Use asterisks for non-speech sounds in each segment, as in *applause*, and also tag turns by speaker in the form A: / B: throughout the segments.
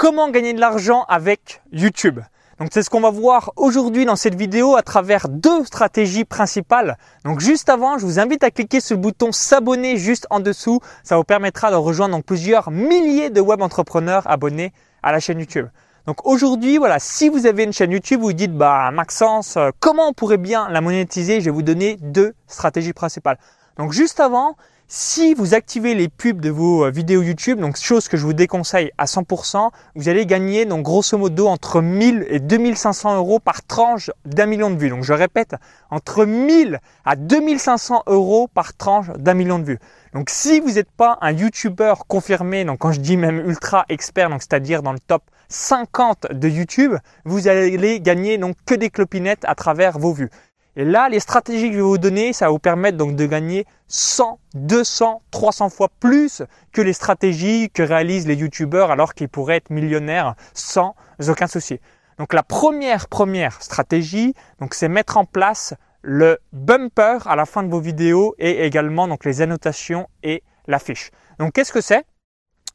A: comment gagner de l'argent avec YouTube. Donc c'est ce qu'on va voir aujourd'hui dans cette vidéo à travers deux stratégies principales. Donc juste avant, je vous invite à cliquer sur le bouton s'abonner juste en dessous. Ça vous permettra de rejoindre plusieurs milliers de web entrepreneurs abonnés à la chaîne YouTube. Donc aujourd'hui, voilà, si vous avez une chaîne YouTube, vous vous dites, bah Maxence, euh, comment on pourrait bien la monétiser? Je vais vous donner deux stratégies principales. Donc juste avant, si vous activez les pubs de vos euh, vidéos YouTube, donc chose que je vous déconseille à 100%, vous allez gagner donc grosso modo entre 1000 et 2500 euros par tranche d'un million de vues. Donc je répète, entre 1000 à 2500 euros par tranche d'un million de vues. Donc si vous n'êtes pas un YouTuber confirmé, donc quand je dis même ultra expert, donc c'est-à-dire dans le top 50 de YouTube, vous allez gagner donc que des clopinettes à travers vos vues. Et là, les stratégies que je vais vous donner, ça va vous permettre donc de gagner 100, 200, 300 fois plus que les stratégies que réalisent les youtubeurs alors qu'ils pourraient être millionnaires sans aucun souci. Donc la première première stratégie, donc c'est mettre en place le bumper à la fin de vos vidéos et également donc les annotations et l'affiche. Donc qu'est-ce que c'est?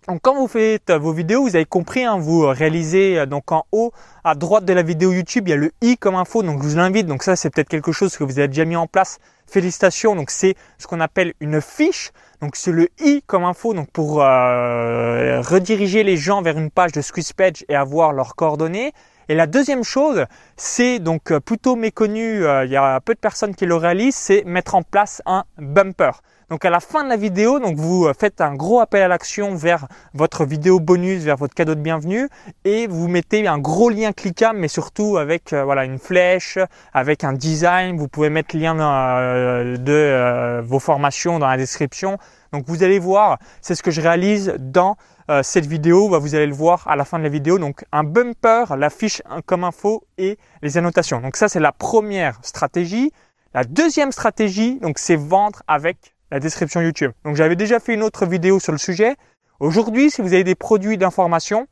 A: Donc quand vous faites vos vidéos, vous avez compris, hein, vous réalisez euh, donc en haut à droite de la vidéo YouTube, il y a le i comme info. Donc je vous invite. Donc ça c'est peut-être quelque chose que vous avez déjà mis en place. Félicitations. Donc c'est ce qu'on appelle une fiche. Donc c'est le i comme info. Donc pour euh, rediriger les gens vers une page de Squeezepage et avoir leurs coordonnées. Et la deuxième chose, c'est donc euh, plutôt méconnu, il y a peu de personnes qui le réalisent, c'est mettre en place un bumper. Donc à la fin de la vidéo, donc vous euh, faites un gros appel à l'action vers votre vidéo bonus, vers votre cadeau de bienvenue et vous mettez un gros lien cliquable mais surtout avec euh, voilà une flèche, avec un design, vous pouvez mettre lien euh, de vos formations dans la description. Donc vous allez voir, c'est ce que je réalise dans cette vidéo, bah, vous allez le voir à la fin de la vidéo. Donc un bumper, la fiche comme info et les annotations. Donc ça c'est la première stratégie. La deuxième stratégie, donc c'est vendre avec la description YouTube. Donc j'avais déjà fait une autre vidéo sur le sujet. Aujourd'hui, si vous avez des produits d'information,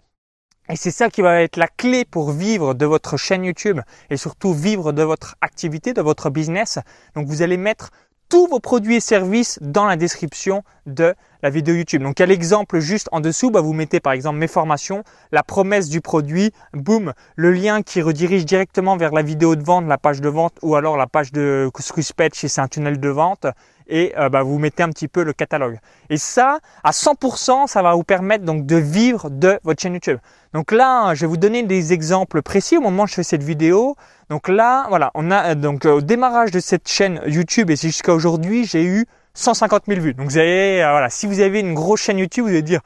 A: et c'est ça qui va être la clé pour vivre de votre chaîne YouTube et surtout vivre de votre activité, de votre business. Donc vous allez mettre tous vos produits et services dans la description de la vidéo YouTube. Donc à l'exemple juste en dessous, bah, vous mettez par exemple mes formations, la promesse du produit, boum, le lien qui redirige directement vers la vidéo de vente, la page de vente ou alors la page de Patch si c'est un tunnel de vente et euh, bah, vous mettez un petit peu le catalogue. Et ça, à 100%, ça va vous permettre donc de vivre de votre chaîne YouTube. Donc là, je vais vous donner des exemples précis au moment où je fais cette vidéo. Donc là, voilà, on a euh, donc au démarrage de cette chaîne YouTube et jusqu'à aujourd'hui, j'ai eu 150 000 vues. Donc vous avez, euh, voilà, si vous avez une grosse chaîne YouTube, vous allez dire,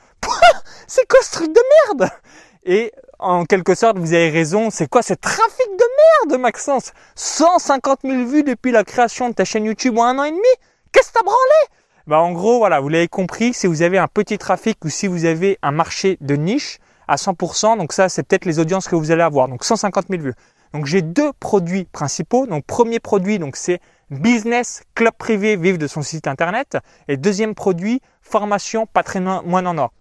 A: c'est quoi ce truc de merde? Et en quelque sorte, vous avez raison, c'est quoi ce trafic de merde, Maxence? 150 000 vues depuis la création de ta chaîne YouTube en un an et demi? Qu'est-ce que t'as branlé? Bah en gros, voilà, vous l'avez compris, si vous avez un petit trafic ou si vous avez un marché de niche à 100%, donc ça, c'est peut-être les audiences que vous allez avoir. Donc 150 000 vues. Donc j'ai deux produits principaux. Donc premier produit, donc c'est business club privé vive de son site internet. Et deuxième produit, formation patrimoine en or.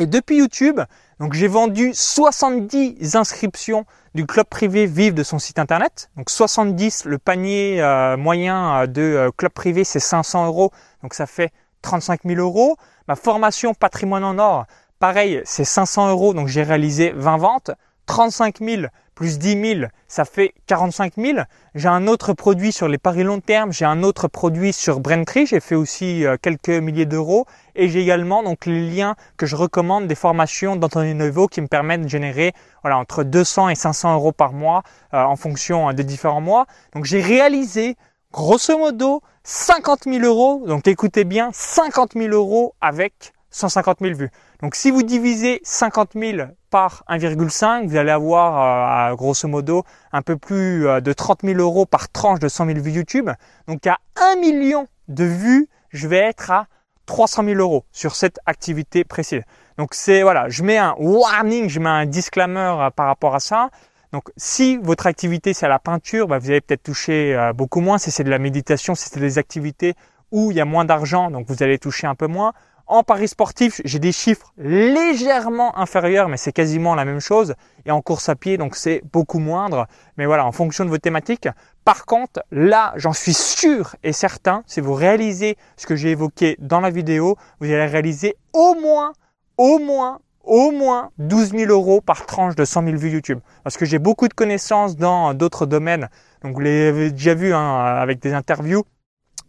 A: Et depuis YouTube, donc j'ai vendu 70 inscriptions du club privé Vive de son site internet. Donc 70, le panier euh, moyen euh, de euh, club privé c'est 500 euros, donc ça fait 35 000 euros. Ma formation patrimoine en or, pareil, c'est 500 euros, donc j'ai réalisé 20 ventes. 35 000 plus 10 000, ça fait 45 000. J'ai un autre produit sur les paris long terme, j'ai un autre produit sur Braintree, j'ai fait aussi euh, quelques milliers d'euros et j'ai également donc les liens que je recommande des formations d'Anthony Nouveau qui me permettent de générer voilà entre 200 et 500 euros par mois euh, en fonction euh, des différents mois. Donc j'ai réalisé grosso modo 50 000 euros. Donc écoutez bien, 50 000 euros avec 150 000 vues. Donc si vous divisez 50 000 par 1,5, vous allez avoir euh, grosso modo un peu plus euh, de 30 000 euros par tranche de 100 000 vues YouTube. Donc à 1 million de vues, je vais être à 300 000 euros sur cette activité précise. Donc c'est voilà, je mets un warning, je mets un disclaimer euh, par rapport à ça. Donc si votre activité c'est la peinture, bah, vous allez peut-être toucher beaucoup moins. Si c'est de la méditation, si c'est des activités où il y a moins d'argent, donc vous allez toucher un peu moins. En paris sportif, j'ai des chiffres légèrement inférieurs, mais c'est quasiment la même chose. Et en course à pied, donc c'est beaucoup moindre. Mais voilà, en fonction de vos thématiques. Par contre, là, j'en suis sûr et certain, si vous réalisez ce que j'ai évoqué dans la vidéo, vous allez réaliser au moins, au moins, au moins 12 000 euros par tranche de 100 000 vues YouTube. Parce que j'ai beaucoup de connaissances dans d'autres domaines. Donc vous l'avez déjà vu hein, avec des interviews.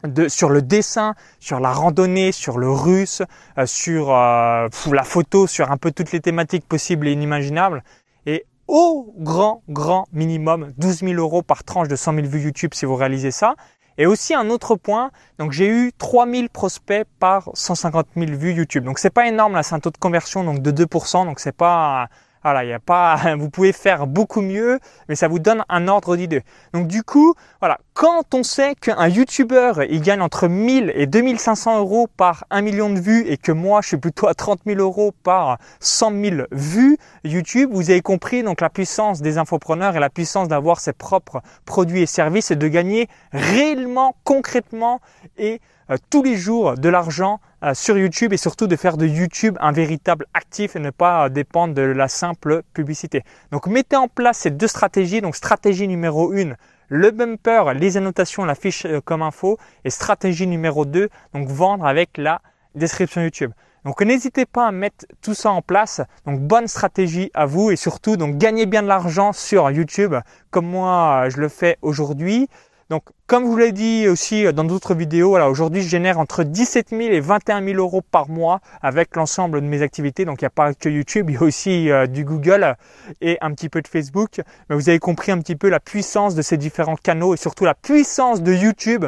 A: De, sur le dessin, sur la randonnée, sur le russe, euh, sur euh, la photo, sur un peu toutes les thématiques possibles et inimaginables. Et au grand, grand minimum, 12 000 euros par tranche de 100 000 vues YouTube si vous réalisez ça. Et aussi un autre point, donc j'ai eu 3000 prospects par 150 000 vues YouTube. Donc c'est pas énorme là, c'est un taux de conversion donc de 2%, donc c'est pas voilà, il y a pas, *laughs* vous pouvez faire beaucoup mieux, mais ça vous donne un ordre d'idée. Donc du coup, voilà, quand on sait qu'un YouTuber il gagne entre 1000 et 2500 euros par 1 million de vues et que moi je suis plutôt à 30 000 euros par 100 000 vues YouTube, vous avez compris donc la puissance des infopreneurs et la puissance d'avoir ses propres produits et services et de gagner réellement, concrètement et tous les jours de l'argent euh, sur YouTube et surtout de faire de YouTube un véritable actif et ne pas euh, dépendre de la simple publicité. Donc mettez en place ces deux stratégies. Donc stratégie numéro 1, le bumper, les annotations, la fiche comme info et stratégie numéro 2, donc vendre avec la description YouTube. Donc n'hésitez pas à mettre tout ça en place. Donc bonne stratégie à vous et surtout donc gagnez bien de l'argent sur YouTube comme moi je le fais aujourd'hui. Donc, comme je vous l'ai dit aussi dans d'autres vidéos, aujourd'hui, je génère entre 17 000 et 21 000 euros par mois avec l'ensemble de mes activités. Donc, il n'y a pas que YouTube, il y a aussi euh, du Google et un petit peu de Facebook. Mais vous avez compris un petit peu la puissance de ces différents canaux et surtout la puissance de YouTube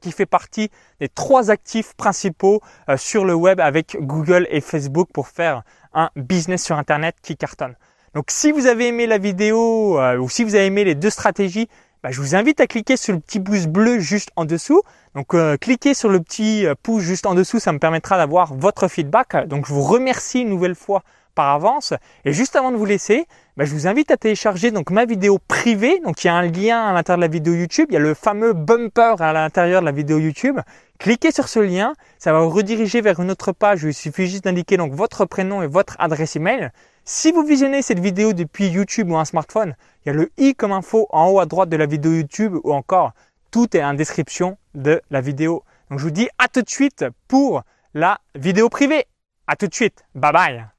A: qui fait partie des trois actifs principaux euh, sur le web avec Google et Facebook pour faire un business sur Internet qui cartonne. Donc si vous avez aimé la vidéo euh, ou si vous avez aimé les deux stratégies, bah, je vous invite à cliquer sur le petit pouce bleu juste en dessous. Donc euh, cliquez sur le petit euh, pouce juste en dessous, ça me permettra d'avoir votre feedback. Donc je vous remercie une nouvelle fois par avance. Et juste avant de vous laisser, bah, je vous invite à télécharger donc ma vidéo privée. Donc il y a un lien à l'intérieur de la vidéo YouTube, il y a le fameux bumper à l'intérieur de la vidéo YouTube. Cliquez sur ce lien, ça va vous rediriger vers une autre page où il suffit juste d'indiquer donc votre prénom et votre adresse email. Si vous visionnez cette vidéo depuis YouTube ou un smartphone, il y a le i comme info en haut à droite de la vidéo YouTube ou encore tout est en description de la vidéo. Donc je vous dis à tout de suite pour la vidéo privée. À tout de suite. Bye bye.